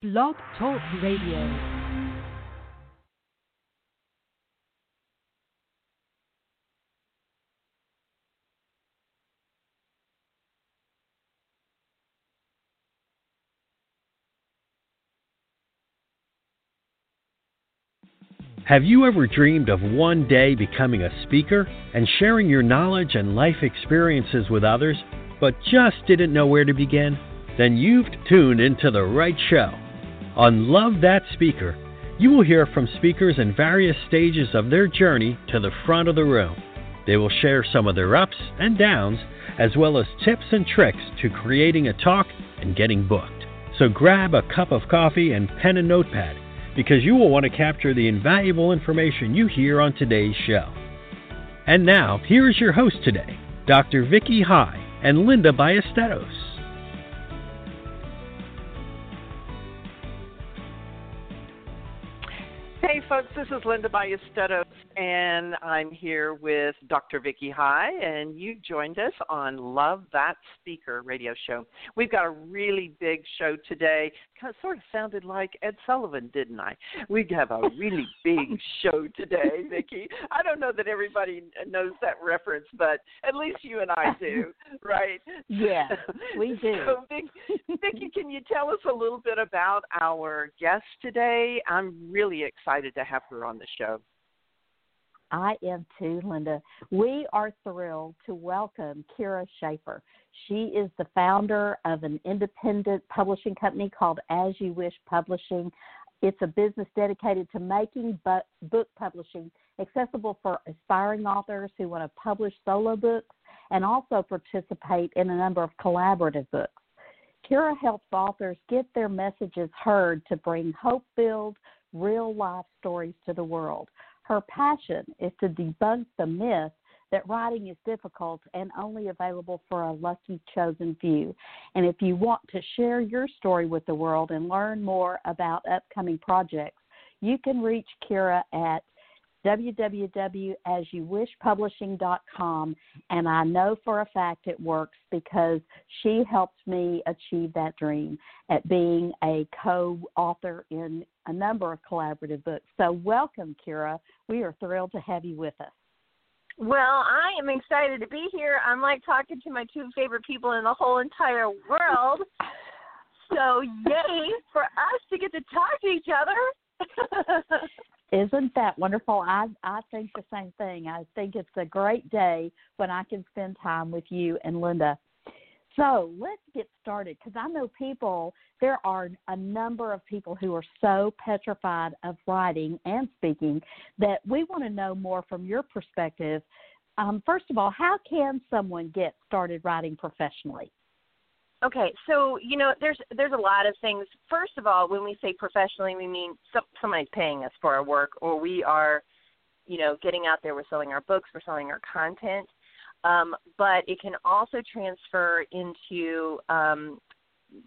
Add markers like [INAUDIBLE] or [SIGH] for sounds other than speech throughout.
Blog Talk Radio. Have you ever dreamed of one day becoming a speaker and sharing your knowledge and life experiences with others, but just didn't know where to begin? Then you've tuned into the right show. On Love That Speaker, you will hear from speakers in various stages of their journey to the front of the room. They will share some of their ups and downs, as well as tips and tricks to creating a talk and getting booked. So grab a cup of coffee and pen and notepad because you will want to capture the invaluable information you hear on today's show. And now, here is your host today, Dr. Vicki High and Linda Ballesteros. Hey, folks, this is Linda Ballesteros, and I'm here with Dr. Vicki High, and you joined us on Love That Speaker radio show. We've got a really big show today. Sort of sounded like Ed Sullivan, didn't I? We have a really big show today, [LAUGHS] Vicki. I don't know that everybody knows that reference, but at least you and I do, [LAUGHS] right? Yeah, we [LAUGHS] do. So, Vicki, can you tell us a little bit about our guest today? I'm really excited to have her on the show. I am too, Linda. We are thrilled to welcome Kyra Schaefer. She is the founder of an independent publishing company called As You Wish Publishing. It's a business dedicated to making book publishing accessible for aspiring authors who want to publish solo books and also participate in a number of collaborative books. Kyra helps authors get their messages heard to bring hope filled, real life stories to the world. Her passion is to debunk the myth that writing is difficult and only available for a lucky chosen few. And if you want to share your story with the world and learn more about upcoming projects, you can reach Kyra at www.asyouwishpublishing.com. And I know for a fact it works because she helped me achieve that dream at being a co author in a number of collaborative books. So, welcome, Kyra. We are thrilled to have you with us. Well, I am excited to be here. I'm like talking to my two favorite people in the whole entire world. So, yay for us to get to talk to each other. [LAUGHS] Isn't that wonderful? I I think the same thing. I think it's a great day when I can spend time with you and Linda. So let's get started because I know people. There are a number of people who are so petrified of writing and speaking that we want to know more from your perspective. Um, first of all, how can someone get started writing professionally? Okay, so you know, there's there's a lot of things. First of all, when we say professionally, we mean some, somebody's paying us for our work, or we are, you know, getting out there. We're selling our books, we're selling our content, um, but it can also transfer into um,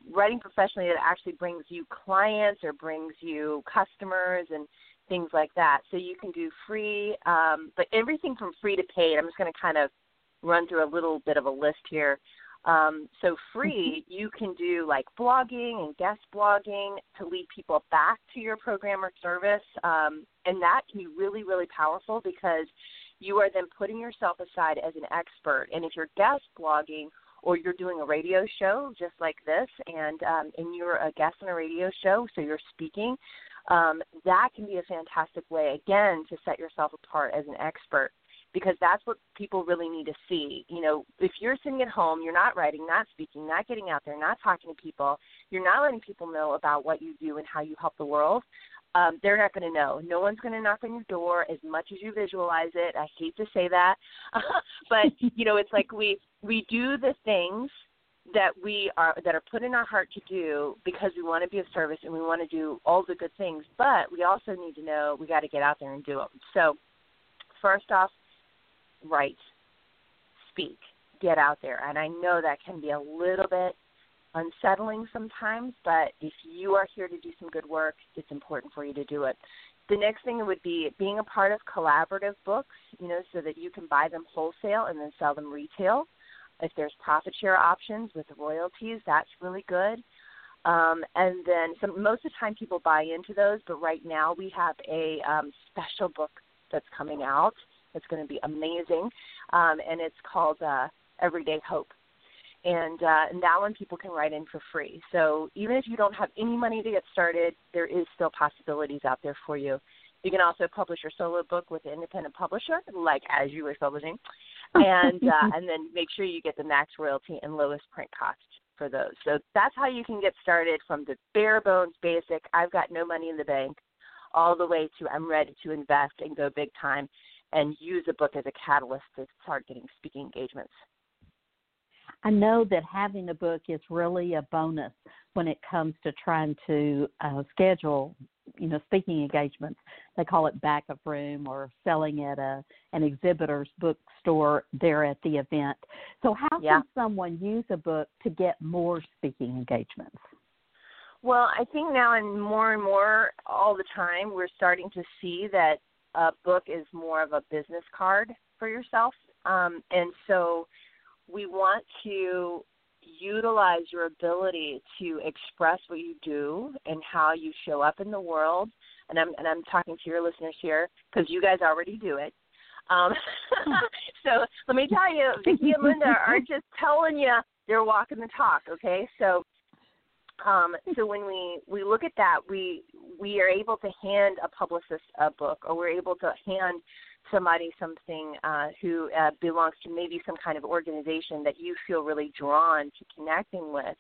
writing professionally that actually brings you clients or brings you customers and things like that. So you can do free, um, but everything from free to paid. I'm just going to kind of run through a little bit of a list here. Um, so free, mm-hmm. you can do like blogging and guest blogging to lead people back to your program or service, um, and that can be really, really powerful because you are then putting yourself aside as an expert. And if you're guest blogging or you're doing a radio show just like this, and um, and you're a guest on a radio show, so you're speaking, um, that can be a fantastic way again to set yourself apart as an expert because that's what people really need to see. You know, if you're sitting at home, you're not writing, not speaking, not getting out there, not talking to people, you're not letting people know about what you do and how you help the world. Um, they're not going to know. No one's going to knock on your door as much as you visualize it. I hate to say that, [LAUGHS] but you know, it's like we we do the things that we are that are put in our heart to do because we want to be of service and we want to do all the good things. But we also need to know we got to get out there and do them. So, first off, write, speak, get out there. And I know that can be a little bit unsettling sometimes, but if you are here to do some good work, it's important for you to do it. The next thing would be being a part of collaborative books, you know, so that you can buy them wholesale and then sell them retail. If there's profit share options with royalties, that's really good. Um, and then some, most of the time people buy into those, but right now we have a um, special book that's coming out. It's going to be amazing, um, and it's called uh, Everyday Hope. And, uh, and that one people can write in for free. So even if you don't have any money to get started, there is still possibilities out there for you. You can also publish your solo book with an independent publisher, like As You Wish Publishing, and uh, [LAUGHS] and then make sure you get the max royalty and lowest print cost for those. So that's how you can get started from the bare bones basic. I've got no money in the bank, all the way to I'm ready to invest and go big time, and use a book as a catalyst to start getting speaking engagements. I know that having a book is really a bonus when it comes to trying to uh, schedule, you know, speaking engagements. They call it back of room or selling at a an exhibitor's bookstore there at the event. So how yeah. can someone use a book to get more speaking engagements? Well, I think now and more and more all the time we're starting to see that a book is more of a business card for yourself. Um, and so we want to utilize your ability to express what you do and how you show up in the world. And I'm and I'm talking to your listeners here because you guys already do it. Um, [LAUGHS] so let me tell you, Vicki and Linda are [LAUGHS] just telling you they're walking the talk. Okay, so um, so when we we look at that, we we are able to hand a publicist a book, or we're able to hand somebody something uh, who uh, belongs to maybe some kind of organization that you feel really drawn to connecting with.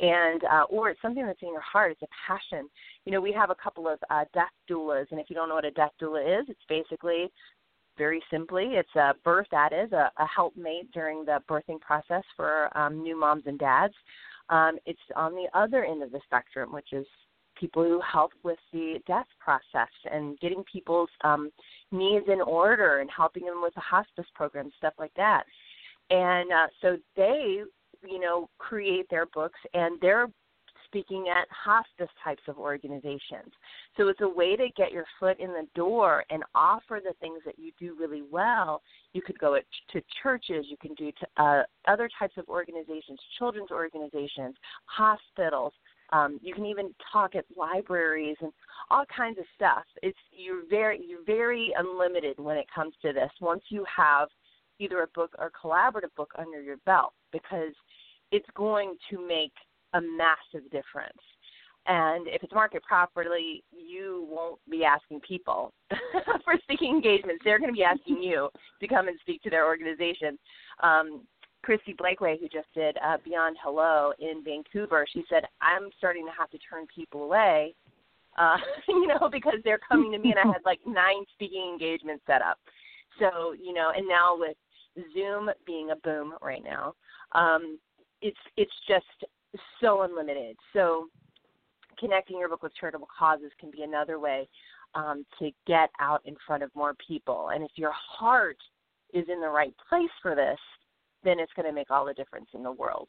And uh, or it's something that's in your heart it's a passion. You know we have a couple of uh, death doulas and if you don't know what a death doula is it's basically very simply it's a birth that is a, a helpmate during the birthing process for um, new moms and dads um, it's on the other end of the spectrum, which is people who help with the death process and getting people's um, needs in order and helping them with the hospice program, stuff like that. And uh, so they, you know, create their books and they're speaking at hospice types of organizations. So it's a way to get your foot in the door and offer the things that you do really well. You could go to churches, you can do to uh, other types of organizations, children's organizations, hospitals. Um, you can even talk at libraries and all kinds of stuff. It's you're very you're very unlimited when it comes to this. Once you have either a book or collaborative book under your belt, because it's going to make a massive difference. And if it's marketed properly, you won't be asking people [LAUGHS] for speaking engagements. They're going to be asking you to come and speak to their organization. Um, Kristi Blakeway, who just did uh, Beyond Hello in Vancouver, she said, I'm starting to have to turn people away, uh, [LAUGHS] you know, because they're coming to me and I had like nine speaking engagements set up. So, you know, and now with Zoom being a boom right now, um, it's it's just so unlimited. So connecting your book with charitable causes can be another way um, to get out in front of more people. And if your heart is in the right place for this, then it's going to make all the difference in the world.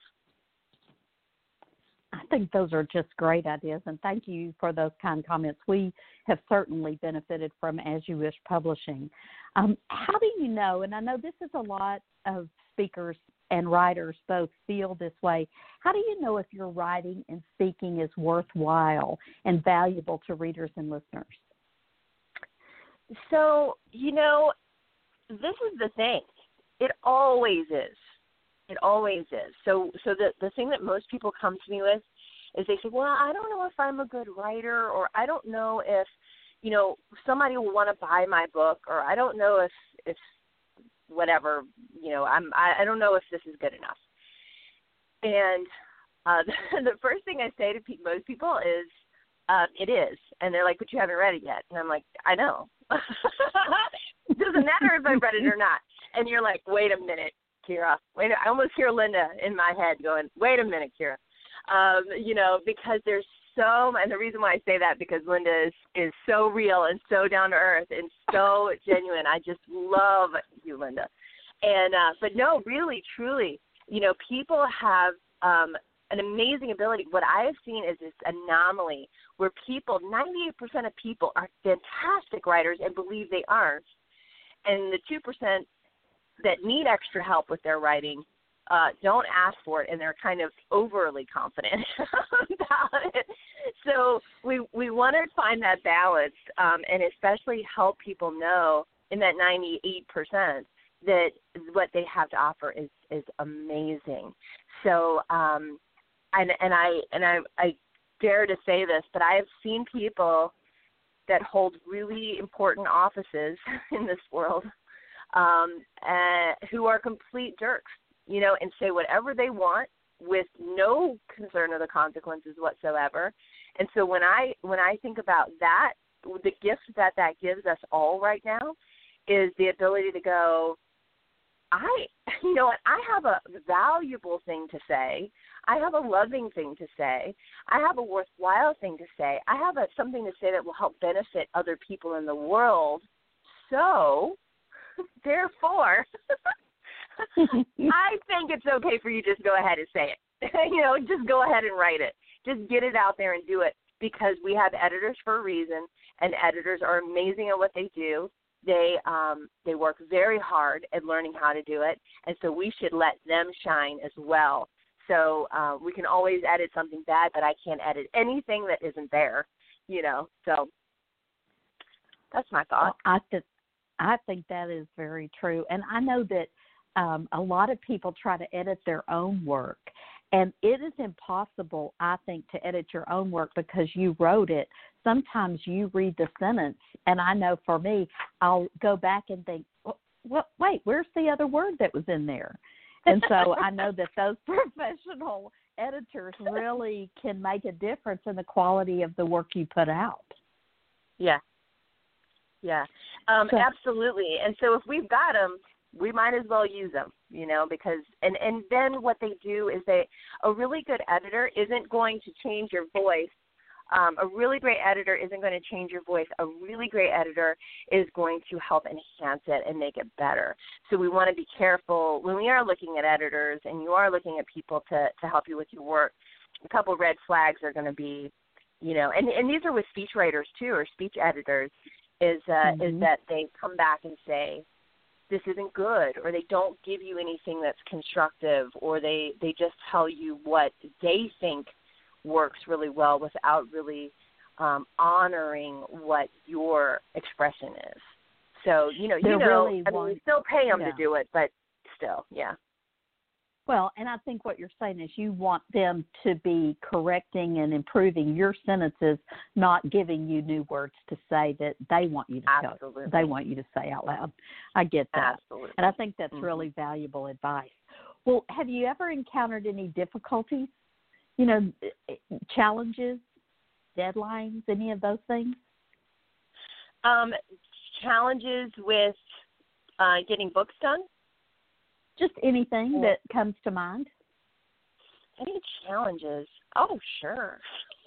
I think those are just great ideas, and thank you for those kind comments. We have certainly benefited from As You Wish Publishing. Um, how do you know? And I know this is a lot of speakers and writers both feel this way. How do you know if your writing and speaking is worthwhile and valuable to readers and listeners? So, you know, this is the thing. It always is. It always is. So so the the thing that most people come to me with is they say, "Well, I don't know if I'm a good writer or I don't know if, you know, somebody will want to buy my book or I don't know if if whatever you know i'm i, I don't know if this is good enough. And uh the, [LAUGHS] the first thing i say to pe- most people is uh it is. And they're like but you haven't read it yet. And i'm like i know. [LAUGHS] It doesn't matter if i've read it or not. And you're like wait a minute Kyra. Wait i almost hear linda in my head going wait a minute Kyra. Um you know because there's so and the reason why I say that because Linda is is so real and so down to earth and so genuine. I just love you, Linda. And uh but no, really, truly, you know, people have um an amazing ability. What I have seen is this anomaly where people, 98% of people are fantastic writers and believe they aren't. And the 2% that need extra help with their writing uh, don't ask for it, and they're kind of overly confident [LAUGHS] about it. So we we want to find that balance, um, and especially help people know in that 98 percent that what they have to offer is is amazing. So um, and and I and I I dare to say this, but I have seen people that hold really important offices [LAUGHS] in this world um, uh, who are complete jerks, you know, and say whatever they want with no concern of the consequences whatsoever. And so when I when I think about that, the gift that that gives us all right now is the ability to go. I, [LAUGHS] you know what? I have a valuable thing to say. I have a loving thing to say. I have a worthwhile thing to say. I have a, something to say that will help benefit other people in the world. So, [LAUGHS] therefore, [LAUGHS] I think it's okay for you just go ahead and say it. you know, just go ahead and write it. Just get it out there and do it because we have editors for a reason and editors are amazing at what they do. They um they work very hard at learning how to do it and so we should let them shine as well. So uh, we can always edit something bad, but I can't edit anything that isn't there, you know. So that's my thought. I th- I think that is very true, and I know that um, a lot of people try to edit their own work, and it is impossible, I think, to edit your own work because you wrote it. Sometimes you read the sentence, and I know for me, I'll go back and think, what? Wait, where's the other word that was in there? And so I know that those [LAUGHS] professional editors really can make a difference in the quality of the work you put out. Yeah, yeah, um, so, absolutely. And so if we've got them, we might as well use them, you know, because and and then what they do is they a really good editor isn't going to change your voice. Um, a really great editor isn't going to change your voice. A really great editor is going to help enhance it and make it better. So we want to be careful when we are looking at editors and you are looking at people to to help you with your work. A couple red flags are going to be, you know, and and these are with speech writers too or speech editors is uh, mm-hmm. is that they come back and say this isn't good or they don't give you anything that's constructive or they they just tell you what they think works really well without really um honoring what your expression is so you know They're you know really i mean we still pay them yeah. to do it but still yeah well, and I think what you're saying is you want them to be correcting and improving your sentences, not giving you new words to say that they want you to Absolutely. tell, they want you to say out loud. I get that. Absolutely. And I think that's mm-hmm. really valuable advice. Well, have you ever encountered any difficulties? You know, challenges, deadlines, any of those things? Um, challenges with uh, getting books done? Just anything that comes to mind. Any challenges? Oh, sure.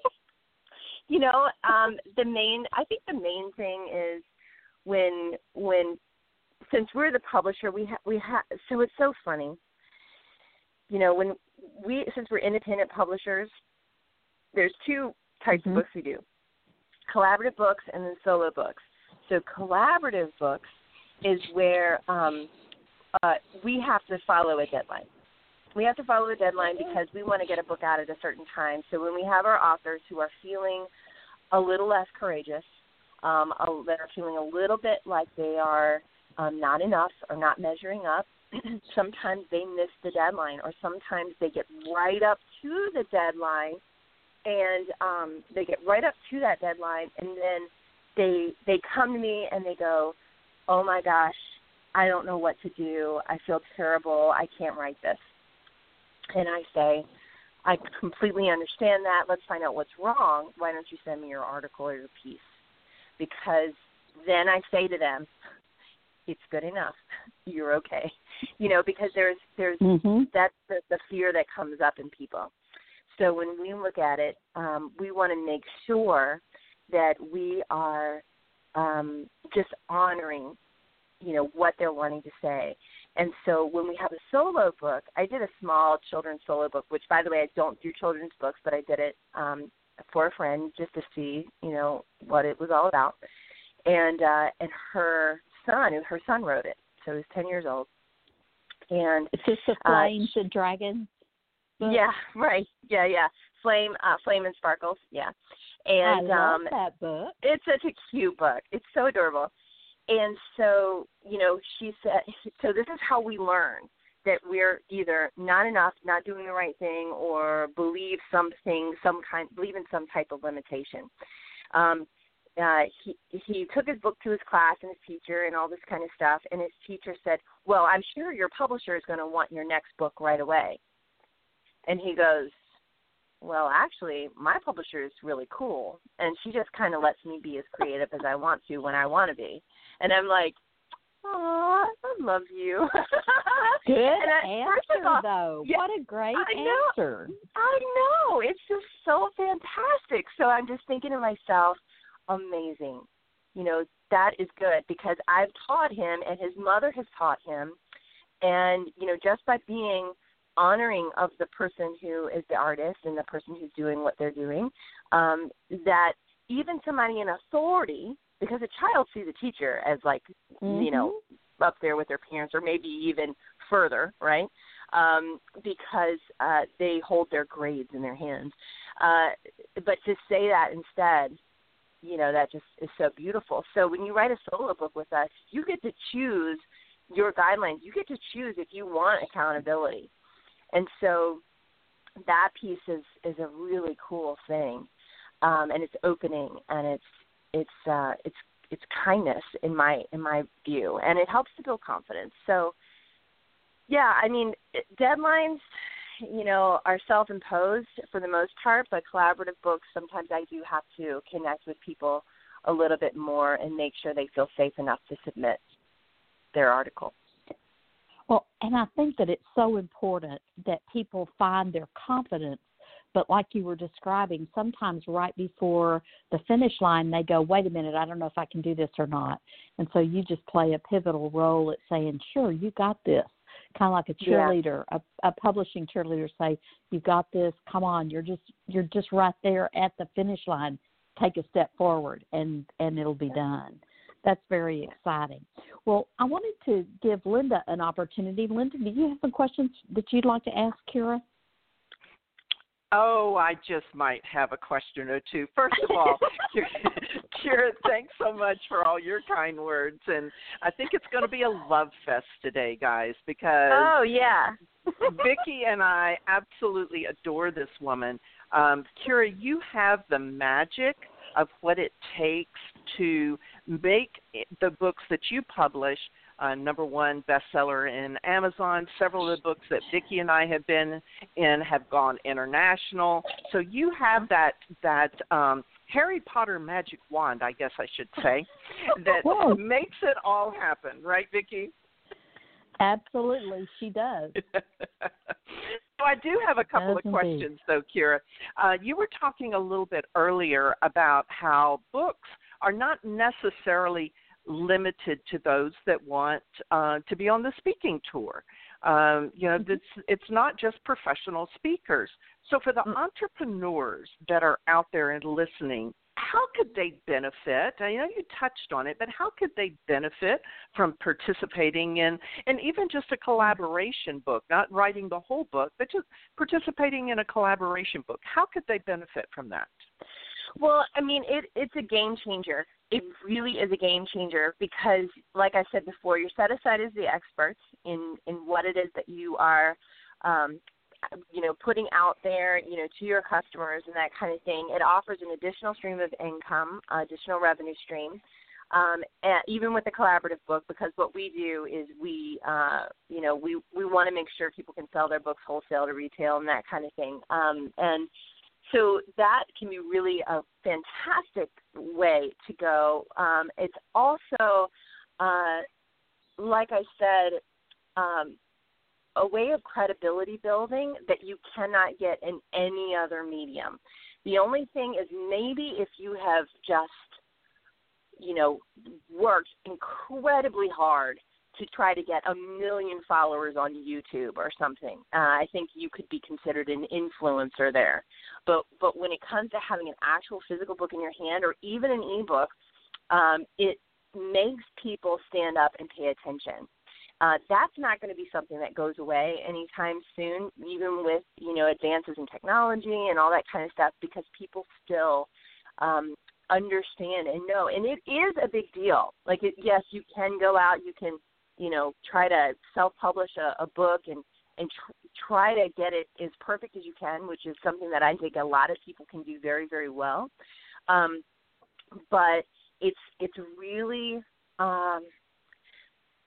[LAUGHS] you know, um, the main I think the main thing is when when since we're the publisher, we have we have so it's so funny. You know, when we since we're independent publishers, there's two types mm-hmm. of books we do. Collaborative books and then solo books. So collaborative books is where um, uh, we have to follow a deadline. We have to follow a deadline because we want to get a book out at a certain time. So when we have our authors who are feeling a little less courageous, um, a, that are feeling a little bit like they are um, not enough or not measuring up, [CLEARS THROAT] sometimes they miss the deadline, or sometimes they get right up to the deadline, and um, they get right up to that deadline, and then they they come to me and they go, "Oh my gosh, I don't know what to do. I feel terrible. I can't write this. And I say, I completely understand that. Let's find out what's wrong. Why don't you send me your article or your piece? Because then I say to them, it's good enough. [LAUGHS] You're okay. You know, because there's there's mm-hmm. that's the, the fear that comes up in people. So when we look at it, um, we want to make sure that we are um, just honoring you know what they're wanting to say. And so when we have a solo book, I did a small children's solo book, which by the way I don't do children's books, but I did it um for a friend just to see, you know, what it was all about. And uh and her son, her son wrote it. So he was 10 years old. And it's just the uh, Flames and Dragons? book? yeah, right. Yeah, yeah. Flame, uh, flame and sparkles. Yeah, and I love um, that book. it's such a cute book. It's so adorable. And so, you know, she said, [LAUGHS] so this is how we learn that we're either not enough, not doing the right thing, or believe something, some kind, believe in some type of limitation. Um, uh, he he took his book to his class and his teacher and all this kind of stuff, and his teacher said, "Well, I'm sure your publisher is going to want your next book right away." And he goes, well, actually, my publisher is really cool, and she just kind of lets me be as creative as I want to when I want to be. And I'm like, oh, I love you. [LAUGHS] Good and I, first answer, of all, though. yeah, what a great I know. answer. I know it's just so fantastic. So I'm just thinking to myself, amazing. You know that is good because I've taught him, and his mother has taught him, and you know just by being honoring of the person who is the artist and the person who's doing what they're doing, um, that even somebody in authority, because a child sees a teacher as like, you know, up there with their parents or maybe even further, right? Um, because uh, they hold their grades in their hands. Uh, but to say that instead, you know, that just is so beautiful. So when you write a solo book with us, you get to choose your guidelines. You get to choose if you want accountability and so that piece is is a really cool thing um and it's opening and it's it's uh it's it's kindness in my in my view and it helps to build confidence so yeah i mean deadlines you know are self imposed for the most part but collaborative books sometimes i do have to connect with people a little bit more and make sure they feel safe enough to submit their article Well, and I think that it's so important that people find their confidence. But like you were describing, sometimes right before the finish line, they go, wait a minute, I don't know if I can do this or not. And so you just play a pivotal role at saying, sure, you got this. Kind of like a Yeah. cheerleader, a, a publishing cheerleader say, you got this. Come on, you're just you're just right there at the finish line. Take a step forward, and and it'll be done. That's very exciting. Well, I wanted to give Linda an opportunity. Linda, do you have some questions that you'd like to ask Kyra? Oh, I just might have a question or two. First of all, [LAUGHS] Kyra, thanks so much for all your kind words. And I think it's going to be a love fest today, guys, because oh yeah Vicki and I absolutely adore this woman. Um, Kyra, you have the magic of what it takes to make the books that you publish uh, number one bestseller in Amazon. Several of the books that Vicki and I have been in have gone international. So you have that that um, Harry Potter magic wand, I guess I should say, [LAUGHS] that Whoa. makes it all happen, right, Vicki? Absolutely, she does. so I do have a couple of indeed. questions, though, Kyra. Uh, you were talking a little bit earlier about how books are not necessarily limited to those that want uh, to be on the speaking tour. Um, you know, it's it's not just professional speakers. So for the entrepreneurs that are out there and listening, how could they benefit? I know you touched on it, but how could they benefit from participating in, and even just a collaboration book, not writing the whole book, but just participating in a collaboration book? How could they benefit from that? Well, I mean, it it's a game changer. It really is a game changer because, like I said before, you're set aside as the experts in in what it is that you are, um, you know, putting out there, you know, to your customers and that kind of thing. It offers an additional stream of income, additional revenue stream. Um, and even with the collaborative book, because what we do is we, uh, you know, we we want to make sure people can sell their books wholesale to retail and that kind of thing. Um, and so that can be really a fantastic way to go. Um, it's also, uh, like I said, um, a way of credibility building that you cannot get in any other medium. The only thing is maybe if you have just, you know, worked incredibly hard to try to get a million followers on YouTube or something. Uh, I think you could be considered an influencer there. But but when it comes to having an actual physical book in your hand or even an ebook, um, it makes people stand up and pay attention. uh, that's not going to be something that goes away anytime soon, even with you know advances in technology and all that kind of stuff, because people still um, understand and know, and it is a big deal. Like, it, yes, you can go out, you can you know try to self-publish a, a book and and tr- try to get it as perfect as you can, which is something that I think a lot of people can do very very well. Um, but it's it's really um,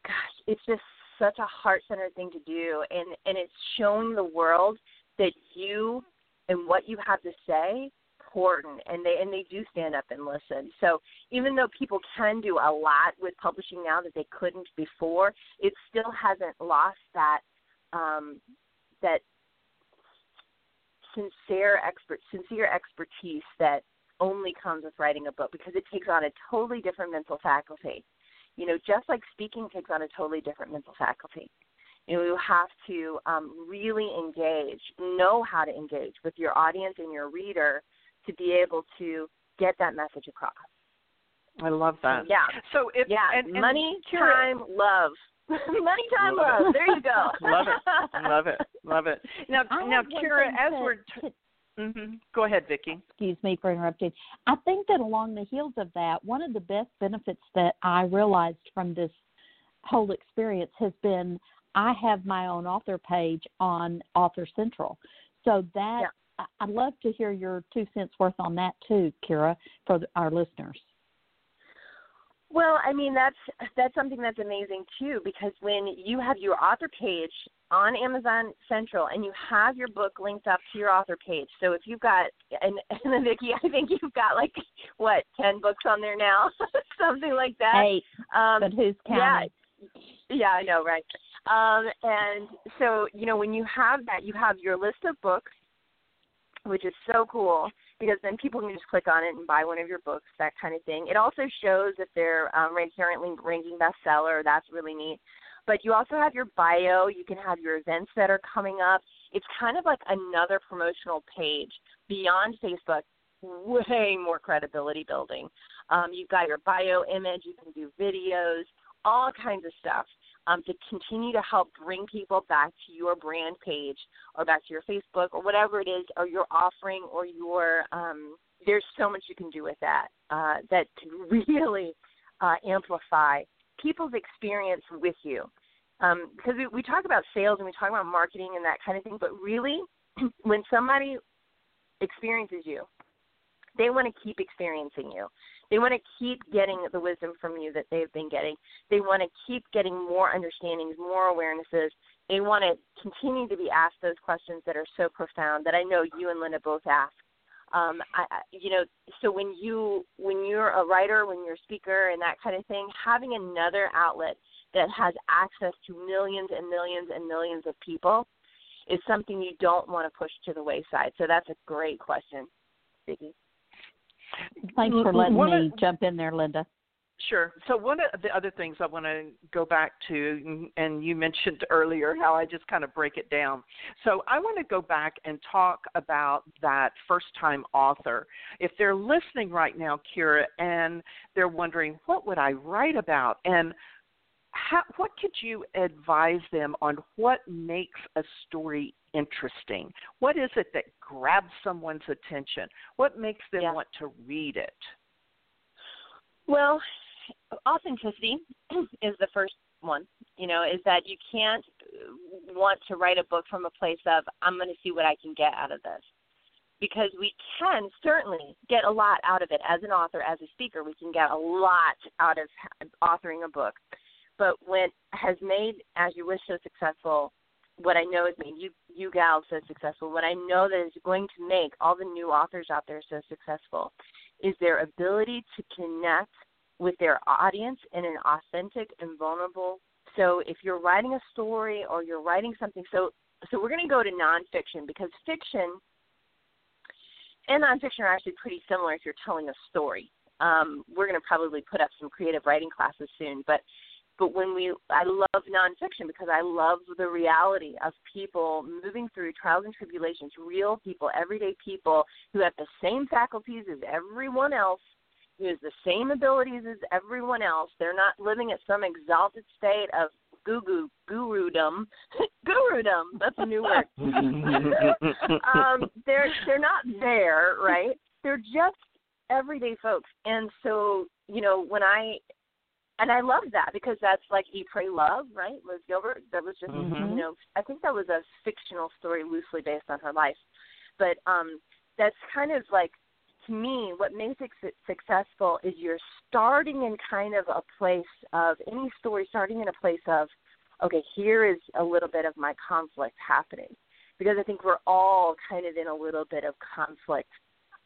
gosh, it's just such a heart centered thing to do and and it's showing the world that you and what you have to say important and they and they do stand up and listen. So even though people can do a lot with publishing now that they couldn't before, it still hasn't lost that um, that sincere expert sincere expertise that only comes with writing a book because it takes on a totally different mental faculty you know, just like speaking takes on a totally different mental faculty. You know, you have to um, really engage, know how to engage with your audience and your reader to be able to get that message across. I love that. Yeah. So if yeah, and, and money, time, love. [LAUGHS] money, time, love. love. There you go. [LAUGHS] love it. Love it. Love it. [LAUGHS] Now, I now, Kyra, as to, we're t- Mm-hmm. Go ahead, Vicki. Excuse me for interrupting. I think that along the heels of that, one of the best benefits that I realized from this whole experience has been I have my own author page on Author Central. So that yeah. I'd love to hear your two cents worth on that too, Kyra, for our listeners. Well, I mean that's that's something that's amazing too because when you have your author page on Amazon Central and you have your book linked up to your author page. So if you've got and, [LAUGHS] and Vicki, I think you've got like what ten books on there now, [LAUGHS] something like that. Eight, um, but who's counting? Yeah, yeah, I know, right? Um, and so you know when you have that, you have your list of books, which is so cool because then people can just click on it and buy one of your books, that kind of thing. It also shows if they're um, currently ranking bestseller. That's really neat. But you also have your bio. You can have your events that are coming up. It's kind of like another promotional page beyond Facebook. Way more credibility building. Um, you've got your bio image. You can do videos, all kinds of stuff um, to continue to help bring people back to your brand page or back to your Facebook or whatever it is, or your offering or your. Um, there's so much you can do with that uh, that can [LAUGHS] really uh, amplify people's experience with you. Um, because we, we talk about sales and we talk about marketing and that kind of thing, but really, [CLEARS THROAT] when somebody experiences you, they want to keep experiencing you. They want to keep getting the wisdom from you that they've been getting. They want to keep getting more understandings, more awarenesses. They want to continue to be asked those questions that are so profound that I know you and Linda both ask. Um, I, you know, so when you when you're a writer, when you're a speaker, and that kind of thing, having another outlet that has access to millions and millions and millions of people is something you don't want to push to the wayside. So that's a great question, Vicki. Thanks for letting me jump in there, Linda. Sure. So one of the other things I want to go back to, and you mentioned earlier how I just kind of break it down. So I want to go back and talk about that first-time author. If they're listening right now, Kyra, and they're wondering what would I write about, and how, what could you advise them on what makes a story interesting? What is it that grabs someone's attention? What makes them yeah. want to read it? Well, authenticity is the first one. You know, is that you can't want to write a book from a place of I'm going to see what I can get out of this. Because we can certainly get a lot out of it as an author, as a speaker. We can get a lot out of authoring a book. But what has made As You Wish so successful, what I know has made you you gals so successful, what I know that is going to make all the new authors out there so successful, is their ability to connect with their audience in an authentic and vulnerable. So if you're writing a story or you're writing something, so so we're going to go to nonfiction because fiction and nonfiction are actually pretty similar if you're telling a story. Um, we're going to probably put up some creative writing classes soon, but but when we I love nonfiction because I love the reality of people moving through trials and tribulations, real people, everyday people who have the same faculties as everyone else, who has the same abilities as everyone else. They're not living at some exalted state of guru gurudom, gurudom. That's a new word. [LAUGHS] um, they're they're not there, right? They're just everyday folks, and so you know when I and I love that because that's like Eat, Pray, Love, right? Liz Gilbert. That was just mm-hmm. you know I think that was a fictional story loosely based on her life, but um that's kind of like to me what makes it successful is you're starting in kind of a place of any story starting in a place of okay here is a little bit of my conflict happening because I think we're all kind of in a little bit of conflict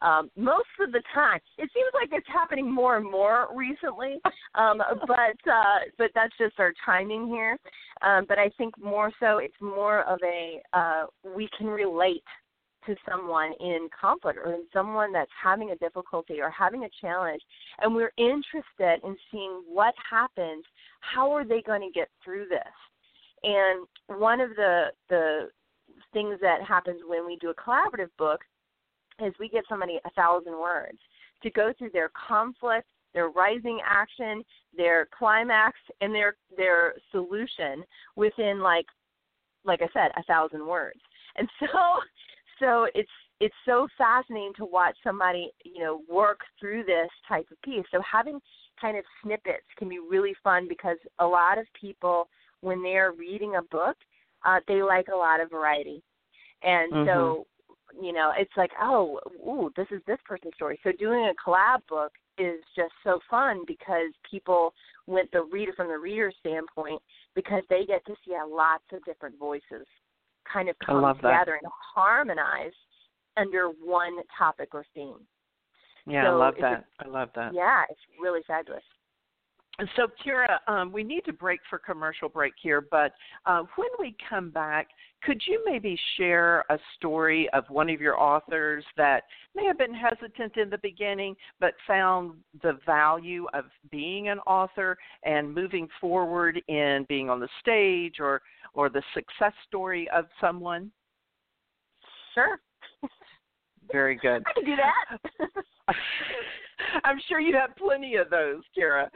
um, most of the time. It seems like it's happening more and more recently, um, [LAUGHS] but uh, but that's just our timing here. Um, but I think more so, it's more of a uh, we can relate to someone in conflict or in someone that's having a difficulty or having a challenge and we're interested in seeing what happens how are they going to get through this and one of the the things that happens when we do a collaborative book is we give somebody a thousand words to go through their conflict, their rising action, their climax, and their their solution within like like I said, a thousand words. And so [LAUGHS] so it's it's so fascinating to watch somebody, you know, work through this type of piece. So having kind of snippets can be really fun because a lot of people when they're reading a book, uh, they like a lot of variety. And mm-hmm. so you know, it's like, oh, ooh, this is this person's story. So doing a collab book is just so fun because people went the reader from the reader standpoint because they get to see how lots of different voices kind of come together and harmonize under one topic or theme. Yeah, so I love that. I love that. Yeah, it's really fabulous. So, Kyra, um, we need to break for commercial break here, but uh, when we come back, could you maybe share a story of one of your authors that may have been hesitant in the beginning, but found the value of being an author and moving forward in being on the stage or or the success story of someone? Sure. [LAUGHS] Very good. I can do that. [LAUGHS] [LAUGHS] I'm sure you have plenty of those, Kyra.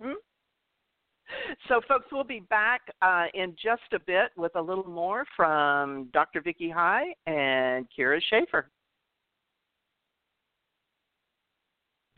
Hmm? [LAUGHS] so, folks, we'll be back uh, in just a bit with a little more from Dr. Vicki High and Kyra Schaefer.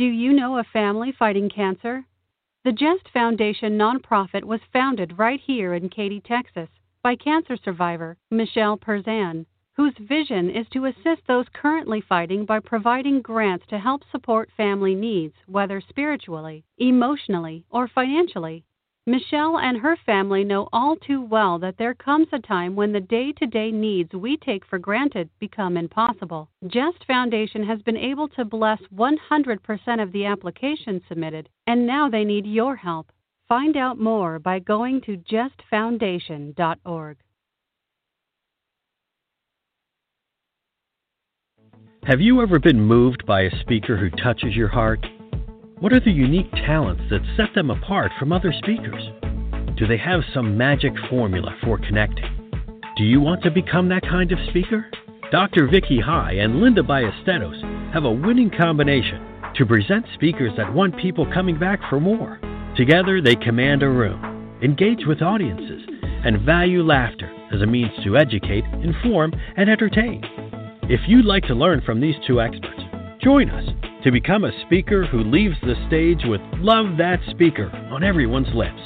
Do you know a family fighting cancer? The Jest Foundation nonprofit was founded right here in Katy, Texas, by cancer survivor Michelle Perzan, whose vision is to assist those currently fighting by providing grants to help support family needs, whether spiritually, emotionally, or financially. Michelle and her family know all too well that there comes a time when the day to day needs we take for granted become impossible. Jest Foundation has been able to bless 100% of the applications submitted, and now they need your help. Find out more by going to jestfoundation.org. Have you ever been moved by a speaker who touches your heart? What are the unique talents that set them apart from other speakers? Do they have some magic formula for connecting? Do you want to become that kind of speaker? Dr. Vicki High and Linda Ballesteros have a winning combination to present speakers that want people coming back for more. Together, they command a room, engage with audiences, and value laughter as a means to educate, inform, and entertain. If you'd like to learn from these two experts, join us to become a speaker who leaves the stage with Love That Speaker on everyone's lips.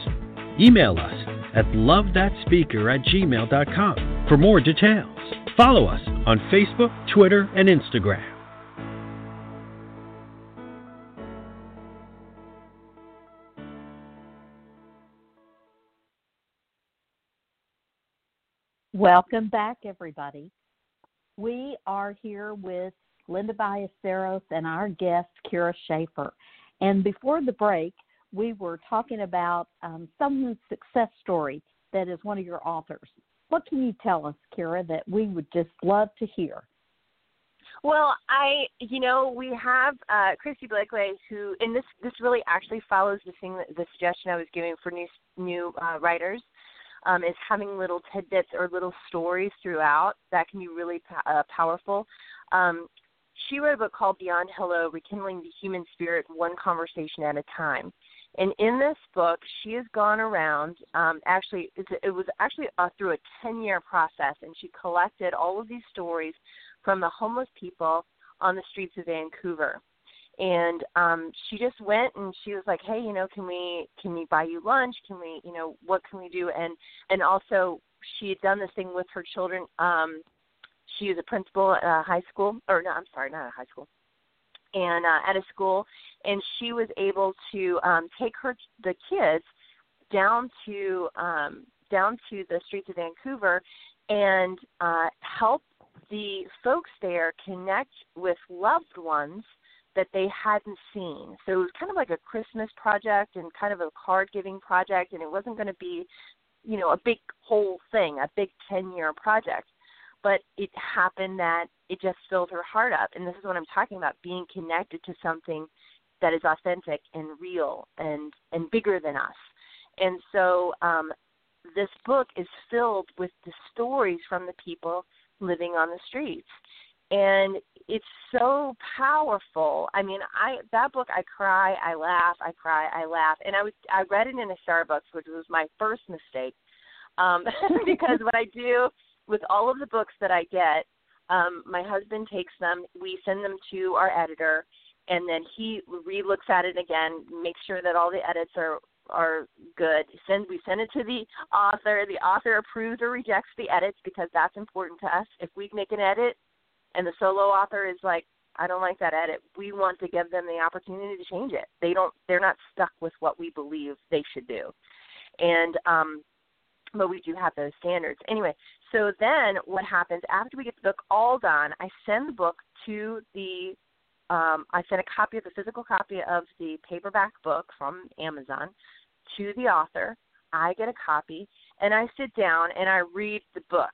Email us at lovethatspeaker at gmail.com for more details. Follow us on Facebook, Twitter, and Instagram. Welcome back, everybody. We are here with Linda Ballesteros and our guest, Kyra Schaefer. And before the break, we were talking about um, someone's success story that is one of your authors. What can you tell us, Kyra, that we would just love to hear? Well, I, you know, we have uh, Kristi Blakeway, who, and this this really actually follows the thing, that, the suggestion I was giving for new new uh, writers um, is having little tidbits or little stories throughout that can be really uh, powerful. Um, she wrote a book called Beyond Hello Rekindling the Human Spirit One Conversation at a Time. And in this book, she has gone around. Um, actually, it was actually uh, through a 10 year process, and she collected all of these stories from the homeless people on the streets of Vancouver and um she just went and she was like hey you know can we can we buy you lunch can we you know what can we do and and also she had done this thing with her children um she was a principal at a high school or no i'm sorry not a high school and uh, at a school and she was able to um take her the kids down to um down to the streets of vancouver and uh help the folks there connect with loved ones that they hadn't seen. So it was kind of like a Christmas project and kind of a card giving project, and it wasn't going to be, you know, a big whole thing, a big 10 year project. But it happened that it just filled her heart up. And this is what I'm talking about being connected to something that is authentic and real and, and bigger than us. And so um, this book is filled with the stories from the people living on the streets and it's so powerful. I mean, I that book I cry, I laugh, I cry, I laugh. And I was I read it in a Starbucks, which was my first mistake. Um [LAUGHS] because what I do with all of the books that I get, um my husband takes them, we send them to our editor and then he re-looks at it again, makes sure that all the edits are are good. Send we send it to the author. The author approves or rejects the edits because that's important to us. If we make an edit and the solo author is like I don't like that edit. We want to give them the opportunity to change it. They don't they're not stuck with what we believe they should do. And um but we do have those standards. Anyway, so then what happens after we get the book all done, I send the book to the um I send a copy of the physical copy of the paperback book from Amazon to the author. I get a copy and I sit down and I read the book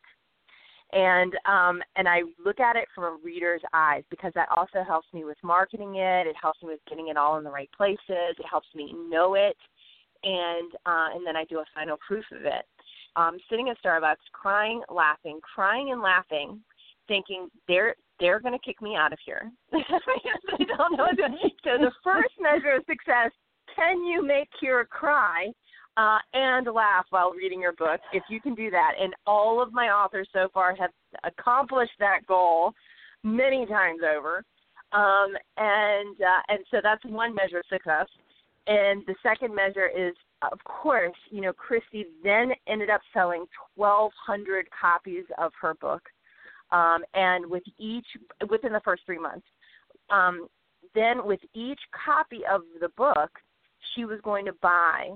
and um and I look at it from a reader's eyes because that also helps me with marketing it. It helps me with getting it all in the right places. It helps me know it, and uh, and then I do a final proof of it. Um, sitting at Starbucks, crying, laughing, crying and laughing, thinking they're they're going to kick me out of here. [LAUGHS] Don't know. So the first measure of success: can you make Kyra cry? uh, and laugh while reading your book if you can do that. And all of my authors so far have accomplished that goal many times over. Um, and uh, and so that's one measure of success. And the second measure is, of course, you know, Kristi then ended up selling 1,200 copies of her book, um, and with each within the first three months. Um, then with each copy of the book, she was going to buy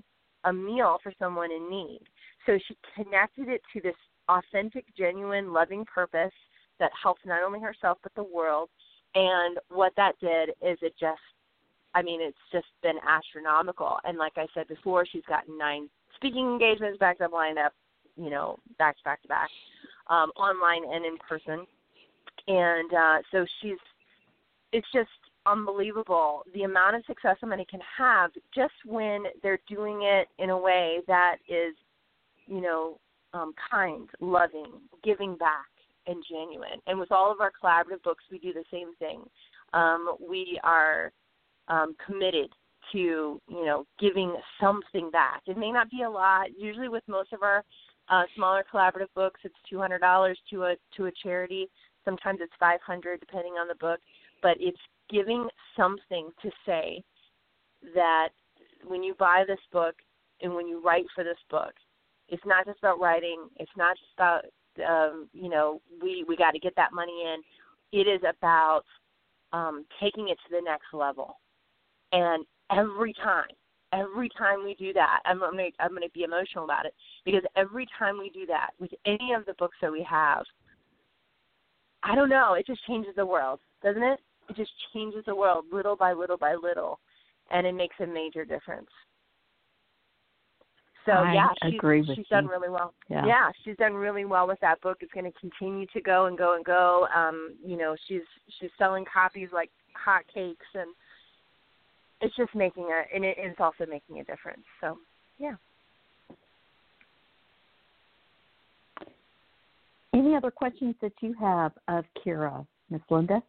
a meal for someone in need. So she connected it to this authentic, genuine, loving purpose that helps not only herself but the world. And what that did is it just, I mean, it's just been astronomical. And like I said before, she's gotten nine speaking engagements back up, lined up, you know, back to back to back, um, online and in person. And uh, so she's, it's just unbelievable the amount of success somebody can have just when they're doing it in a way that is, you know, um, kind, loving, giving back, and genuine. And with all of our collaborative books, we do the same thing. Um, we are um, committed to, you know, giving something back. It may not be a lot. Usually, with most of our uh, smaller collaborative books, it's two hundred dollars to a to a charity. Sometimes it's five hundred, depending on the book but it's giving something to say that when you buy this book and when you write for this book, it's not just about writing. It's not just about um, you know we we got to get that money in. It is about um, taking it to the next level. And every time, every time we do that, I'm, I'm gonna I'm gonna be emotional about it because every time we do that with any of the books that we have, I don't know, it just changes the world, doesn't it? It just changes the world little by little by little, and it makes a major difference. So I yeah, she's, agree with she's you. done really well. Yeah. yeah, she's done really well with that book. It's going to continue to go and go and go. Um, you know, she's she's selling copies like hotcakes, and it's just making a and it, it's also making a difference. So yeah. Any other questions that you have of Kyra, Miss Linda?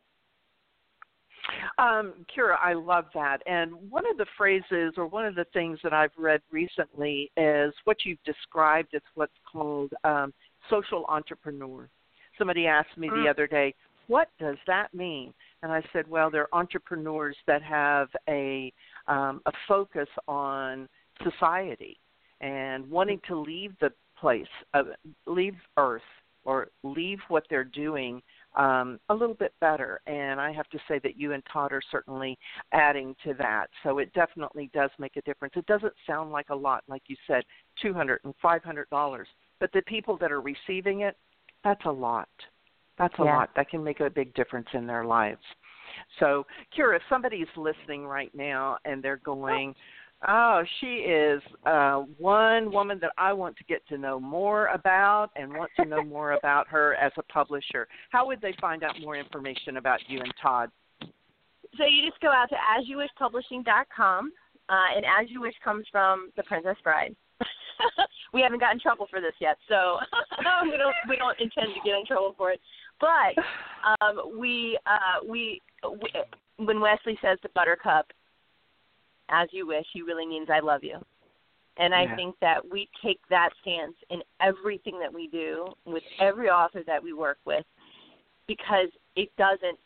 Um, Kyra, I love that. And one of the phrases or one of the things that I've read recently is what you've described as what's called um, social entrepreneur. Somebody asked me the Mm. other day, what does that mean? And I said, well, they're entrepreneurs that have a um, a focus on society and wanting to leave the place, uh, leave Earth, or leave what they're doing um, a little bit better. And I have to say that you and Todd are certainly adding to that. So it definitely does make a difference. It doesn't sound like a lot, like you said, two hundred and five hundred dollars, but the people that are receiving it, that's a lot. That's a Yeah. lot. That can make a big difference in their lives. So, Kyra, if somebody's listening right now and they're going, Oh, she is uh, one woman that I want to get to know more about and want to know more [LAUGHS] about her as a publisher. How would they find out more information about you and Todd? So you just go out to asyouwishpublishing.com, uh, and As You Wish comes from The Princess Bride. [LAUGHS] we haven't gotten in trouble for this yet, so [LAUGHS] we don't we don't intend to get in trouble for it. But [SIGHS] um, we, uh, we we when Westley says to Buttercup, "As you wish," he really means "I love you." And I Yeah. think that we take that stance in everything that we do with every author that we work with because it doesn't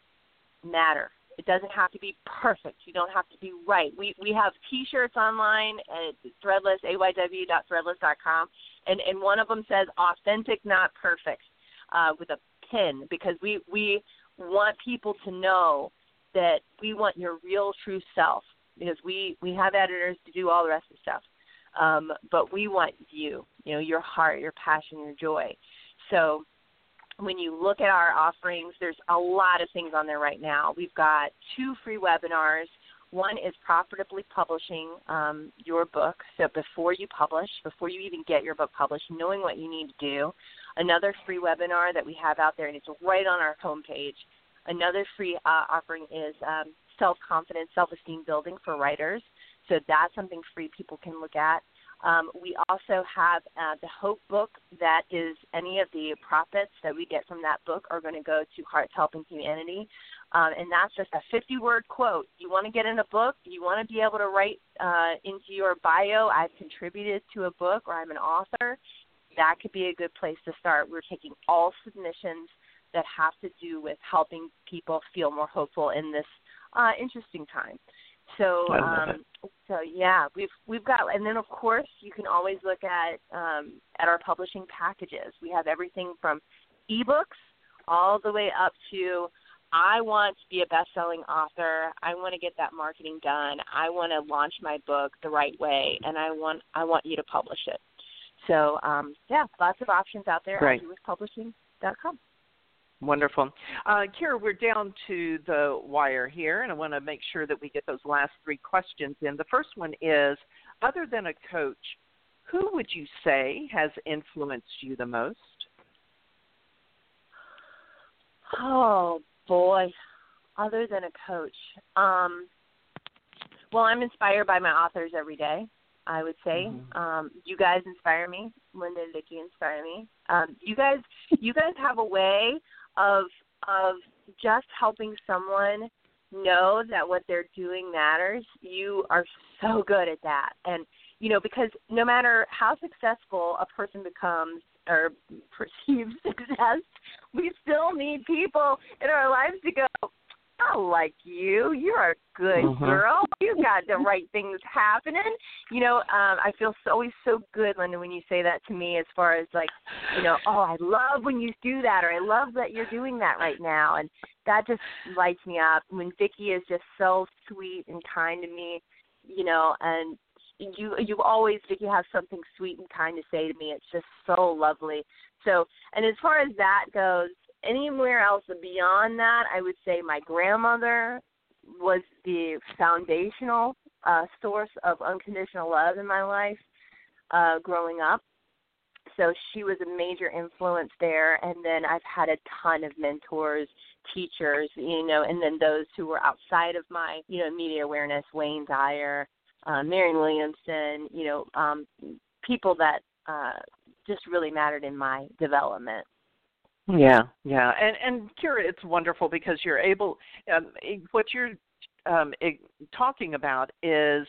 matter. It doesn't have to be perfect. You don't have to be right. We we have T-shirts online at Threadless, ayw.threadless.com, and and one of them says "authentic, not perfect," uh, with a pin because we we want people to know that we want your real true self because we we have editors to do all the rest of the stuff, um, but we want you, you know, your heart, your passion, your joy. So when you look at our offerings, there's a lot of things on there right now. We've got two free webinars. One is profitably publishing um, your book. So before you publish, before you even get your book published, knowing what you need to do. Another free webinar that we have out there, and it's right on our homepage. Another free uh, offering is um, self confidence, self esteem building for writers. So that's something free people can look at. Um, we also have uh, the Hope book. That is any of the profits that we get from that book are going to go to Hearts Helping Humanity. Um, and that's just a 50 word quote. You want to get in a book, you want to be able to write uh, into your bio, I've contributed to a book or I'm an author. That could be a good place to start. We're taking all submissions that have to do with helping people feel more hopeful in this uh, interesting time. So, um, so yeah, we've we've got, and then of course you can always look at um, at our publishing packages. We have everything from ebooks all the way up to I want to be a best-selling author. I want to get that marketing done. I want to launch my book the right way, and I want I want you to publish it. So um, yeah, lots of options out there Great. at publishing.com. Wonderful. Uh, Kyra, we're down to the wire here, and I want to make sure that we get those last three questions in. The first one is Other than a coach, who would you say has influenced you the most? Oh boy, other than a coach, um, well, I'm inspired by my authors every day. I would say Mhm. um, you guys inspire me. Linda and Vicky inspire me. Um, you guys, you guys have a way of of just helping someone know that what they're doing matters. You are so good at that, and you know because no matter how successful a person becomes or perceived [LAUGHS] success, we still need people in our lives to go. I like you. You're a good Mhm. girl. You got the right things happening. You know, um, I feel so, always so good, Linda, when you say that to me. As far as like, you know, oh, I love when you do that, or I love that you're doing that right now, and that just lights me up. When Vicky is just so sweet and kind to me, you know, and you you always Vicky have something sweet and kind to say to me. It's just so lovely. So, and as far as that goes, anywhere else beyond that, I would say my grandmother was the foundational uh, source of unconditional love in my life uh, growing up. So she was a major influence there, and then I've had a ton of mentors, teachers, you know, and then those who were outside of my, you know, media awareness, Wayne Dyer, uh, Marion Williamson, you know, um, people that uh, just really mattered in my development. Yeah, yeah, and and Kyra, it's wonderful because you're able. Um, what you're um, talking about is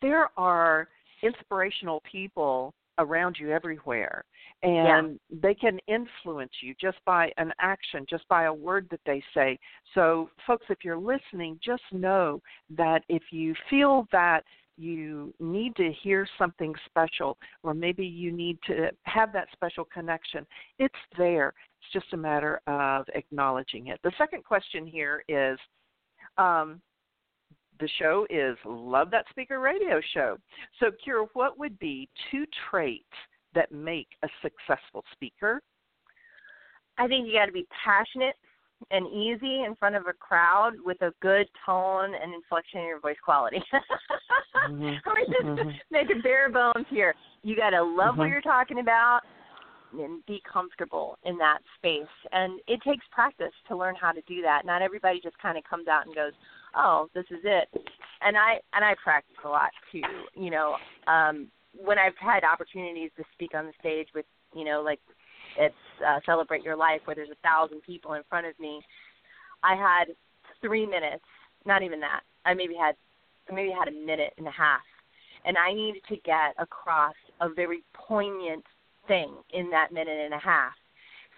there are inspirational people around you everywhere, and yeah. they can influence you just by an action, just by a word that they say. So, folks, if you're listening, just know that if you feel that you need to hear something special, or maybe you need to have that special connection, it's there. It's just a matter of acknowledging it. The second question here is um, the show is Love That Speaker Radio Show. So, Kyra, what would be two traits that make a successful speaker? I think you got to be passionate and easy in front of a crowd with a good tone and inflection in your voice quality. [LAUGHS] mm-hmm. Let me just mm-hmm. make it bare bones here. You got to love mm-hmm. what you're talking about and be comfortable in that space. And it takes practice to learn how to do that. Not everybody just kind of comes out and goes, "Oh, this is it." And I and I practice a lot too. You know, um, when I've had opportunities to speak on the stage with, you know, like it's uh, celebrate your life where there's a thousand people in front of me i had three minutes not even that i maybe had maybe had a minute and a half and i needed to get across a very poignant thing in that minute and a half.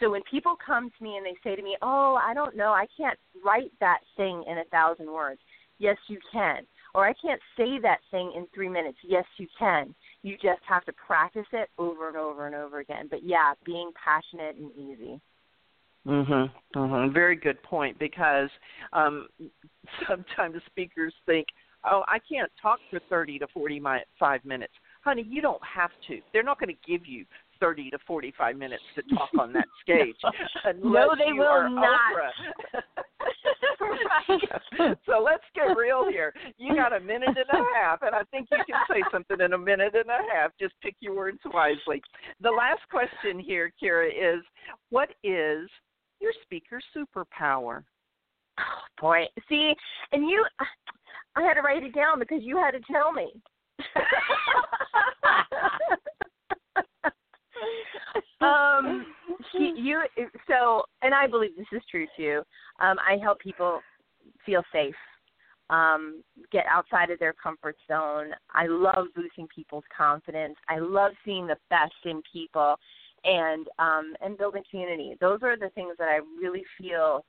So when people come to me and they say to me oh i don't know i can't write that thing in a thousand words yes you can. Or i can't say that thing in three minutes yes you can you just have to practice it over and over and over again. But yeah, being passionate and easy. Mhm. Mhm. Very good point because um [LAUGHS] sometimes speakers think, "Oh, I can't talk for 30 to 45 minutes." Honey, you don't have to. They're not going to give you 30 to 45 minutes to talk on that [LAUGHS] stage. no, they will not. [LAUGHS] [LAUGHS] right. so let's get real here. You got a minute and a half, and I think you can say something in a minute and a half. Just pick your words wisely. The last question here, Kyra, is what is your speaker superpower? Oh, boy, see, and you, I had to write it down because you had to tell me. Um he, you so and i believe this is true too. Um i help people feel safe um get outside of their comfort zone. I love boosting people's confidence. I love seeing the best in people and um and building community. Those are the things that i really feel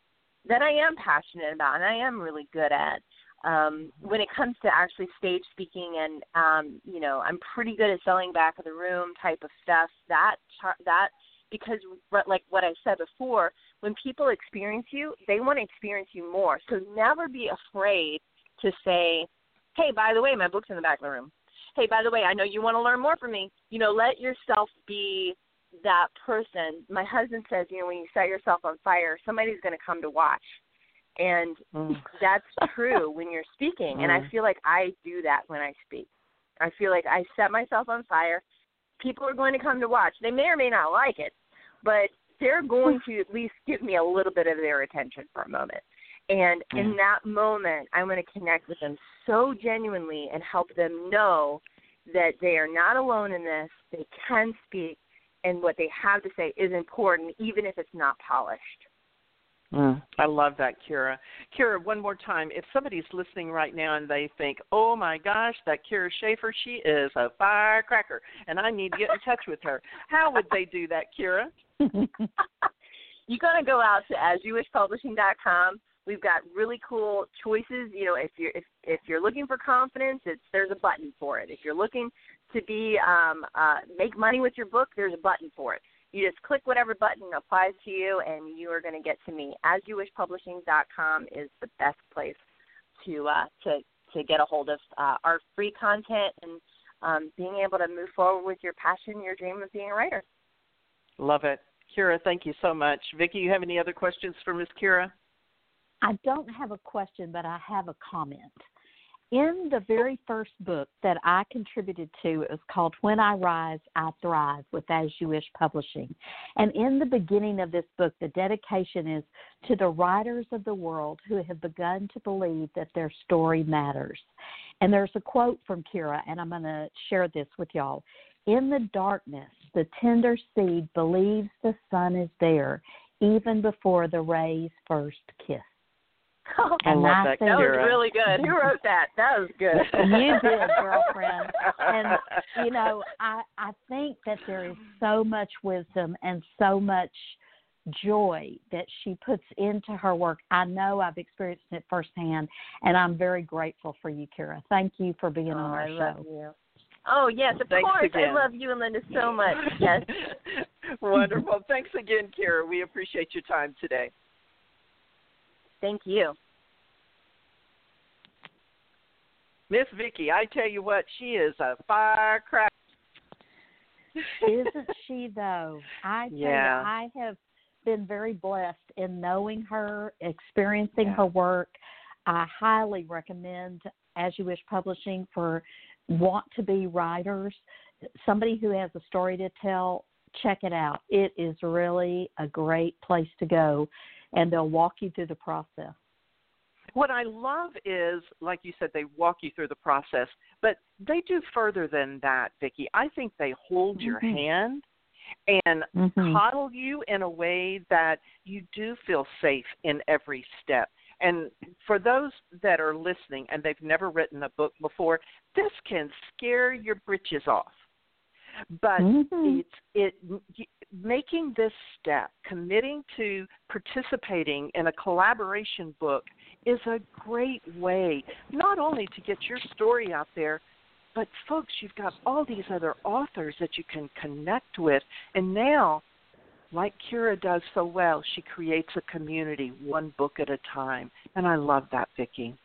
that i am passionate about and i am really good at um, when it comes to actually stage speaking and um, you know I'm pretty good at selling back of the room type of stuff. That that because like what I said before, when people experience you, they want to experience you more. So never be afraid to say, "Hey, by the way, my book's in the back of the room." Hey, by the way, I know you want to learn more from me. You know, let yourself be that person. My husband says, you know, when you set yourself on fire, somebody's going to come to watch and mm. that's [LAUGHS] true when you're speaking mm. and i feel like i do that when i speak. I feel like i set myself on fire. People are going to come to watch. They may or may not like it but they're going to at least give me a little bit of their attention for a moment. And mm. in that moment i'm going to connect with them so genuinely and help them know that they are not alone in this. They can speak and what they have to say is important even if it's not polished Mm, I love that, Kyra. Kyra, one more time. If somebody's listening right now and they think, "Oh my gosh, that Kyra Schaefer, she is a firecracker, and I need to get in touch with her," how would they do that, Kyra? You're going to go out to asyouwishpublishing.com We've got really cool choices. You know, if you're if if you're looking for confidence, it's there's a button for it. If you're looking to be um, uh, make money with your book, there's a button for it. You just click whatever button applies to you, and you are going to get to me. AsYouWishPublishing.com is the best place to uh, to to get a hold of uh, our free content and um, being able to move forward with your passion, your dream of being a writer. Love it. Kyra, thank you so much. Vicki, you have any other questions for Miss Kyra? I don't have a question, but I have a comment. In the very first book that I contributed to, it was called When I Rise, I Thrive with As You Wish Publishing. And in the beginning of this book, the dedication is to the writers of the world who have begun to believe that their story matters. And there's a quote from Kyra, and I'm going to share this with y'all. In the darkness, the tender seed believes the sun is there even before the rays first kiss. Oh, I love that. That was really good. Who wrote that? That was good. [LAUGHS] you did, girlfriend. [LAUGHS] And you know, I I think that there is so much wisdom and so much joy that she puts into her work. I know I've experienced it firsthand, and I'm very grateful for you, Kyra. Thank you for being oh, on our I show. Love you. Oh yes, of Thanks course. Again. I love you and Linda so much. Yes. [LAUGHS] Wonderful. Thanks again, Kyra. We appreciate your time today. Thank you. Miss Vicki, I tell you what, she is a firecracker. Isn't [LAUGHS] she though? I tell Yeah. you, I have been very blessed in knowing her, experiencing Yeah. her work. I highly recommend As You Wish Publishing for want to be writers, somebody who has a story to tell. Check it out. It is really a great place to go, and they'll walk you through the process. What I love is, like you said, they walk you through the process, but they do further than that, Vicki. I think they hold your Mhm. hand and Mhm. coddle you in a way that you do feel safe in every step. And for those that are listening and they've never written a book before, this can scare your britches off. But Mhm. it's it making this step, committing to participating in a collaboration book is a great way not only to get your story out there, but folks, you've got all these other authors that you can connect with. And now, like Kyra does so well, she creates a community one book at a time. And I love that, Vicki.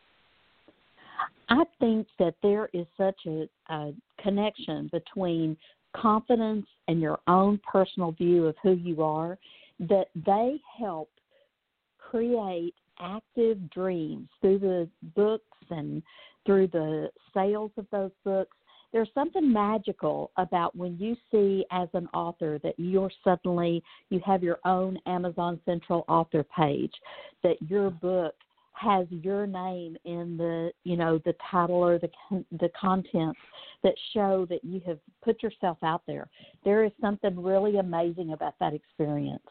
I think that there is such a, a connection between confidence and your own personal view of who you are that they help create active dreams through the books and through the sales of those books. There's something magical about when you see as an author that you're suddenly you have your own Amazon Central author page, that your book has your name in the you know the title or the the contents that show that you have put yourself out there. There is something really amazing about that experience.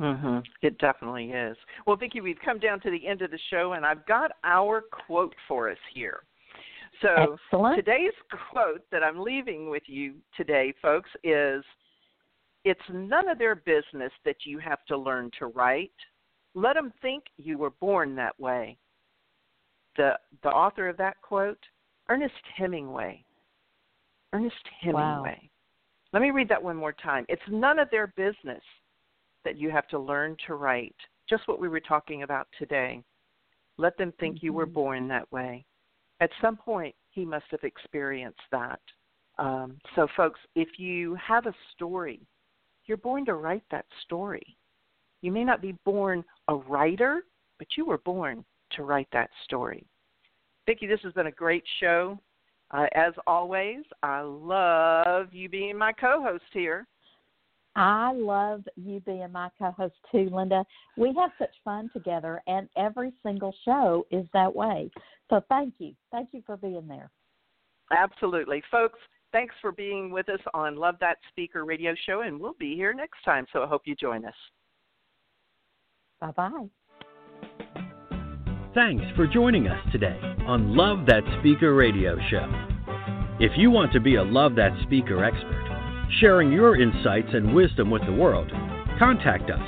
Mm-hmm. It definitely is. Well, Vicki, we've come down to the end of the show, and I've got our quote for us here. So Excellent. today's quote that I'm leaving with you today, folks, is It's none of their business that you have to learn to write. Let them think you were born that way. The, the author of that quote, Ernest Hemingway. Ernest Hemingway. Wow. Let me read that one more time. It's none of their business that you have to learn to write. Just what we were talking about today. Let them think mm-hmm. you were born that way. At some point, he must have experienced that. Um, so, folks, if you have a story, you're born to write that story. You may not be born a writer, but you were born to write that story. Vicki, this has been a great show. Uh, as always, I love you being my co host here. I love you being my co host too, Linda. We have such fun together, and every single show is that way. So thank you. Thank you for being there. Absolutely. Folks, thanks for being with us on Love That Speaker radio show, and we'll be here next time. So I hope you join us. Bye bye. Thanks for joining us today on Love That Speaker Radio Show. If you want to be a Love That Speaker expert, sharing your insights and wisdom with the world, contact us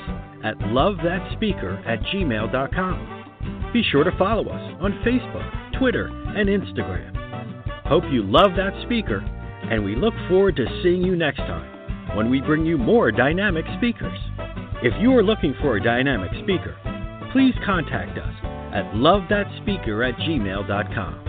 at lovethatspeaker at gmail.com. Be sure to follow us on Facebook, Twitter, and Instagram. Hope you love that speaker, and we look forward to seeing you next time when we bring you more dynamic speakers. If you are looking for a dynamic speaker, please contact us at lovethatspeaker at gmail.com.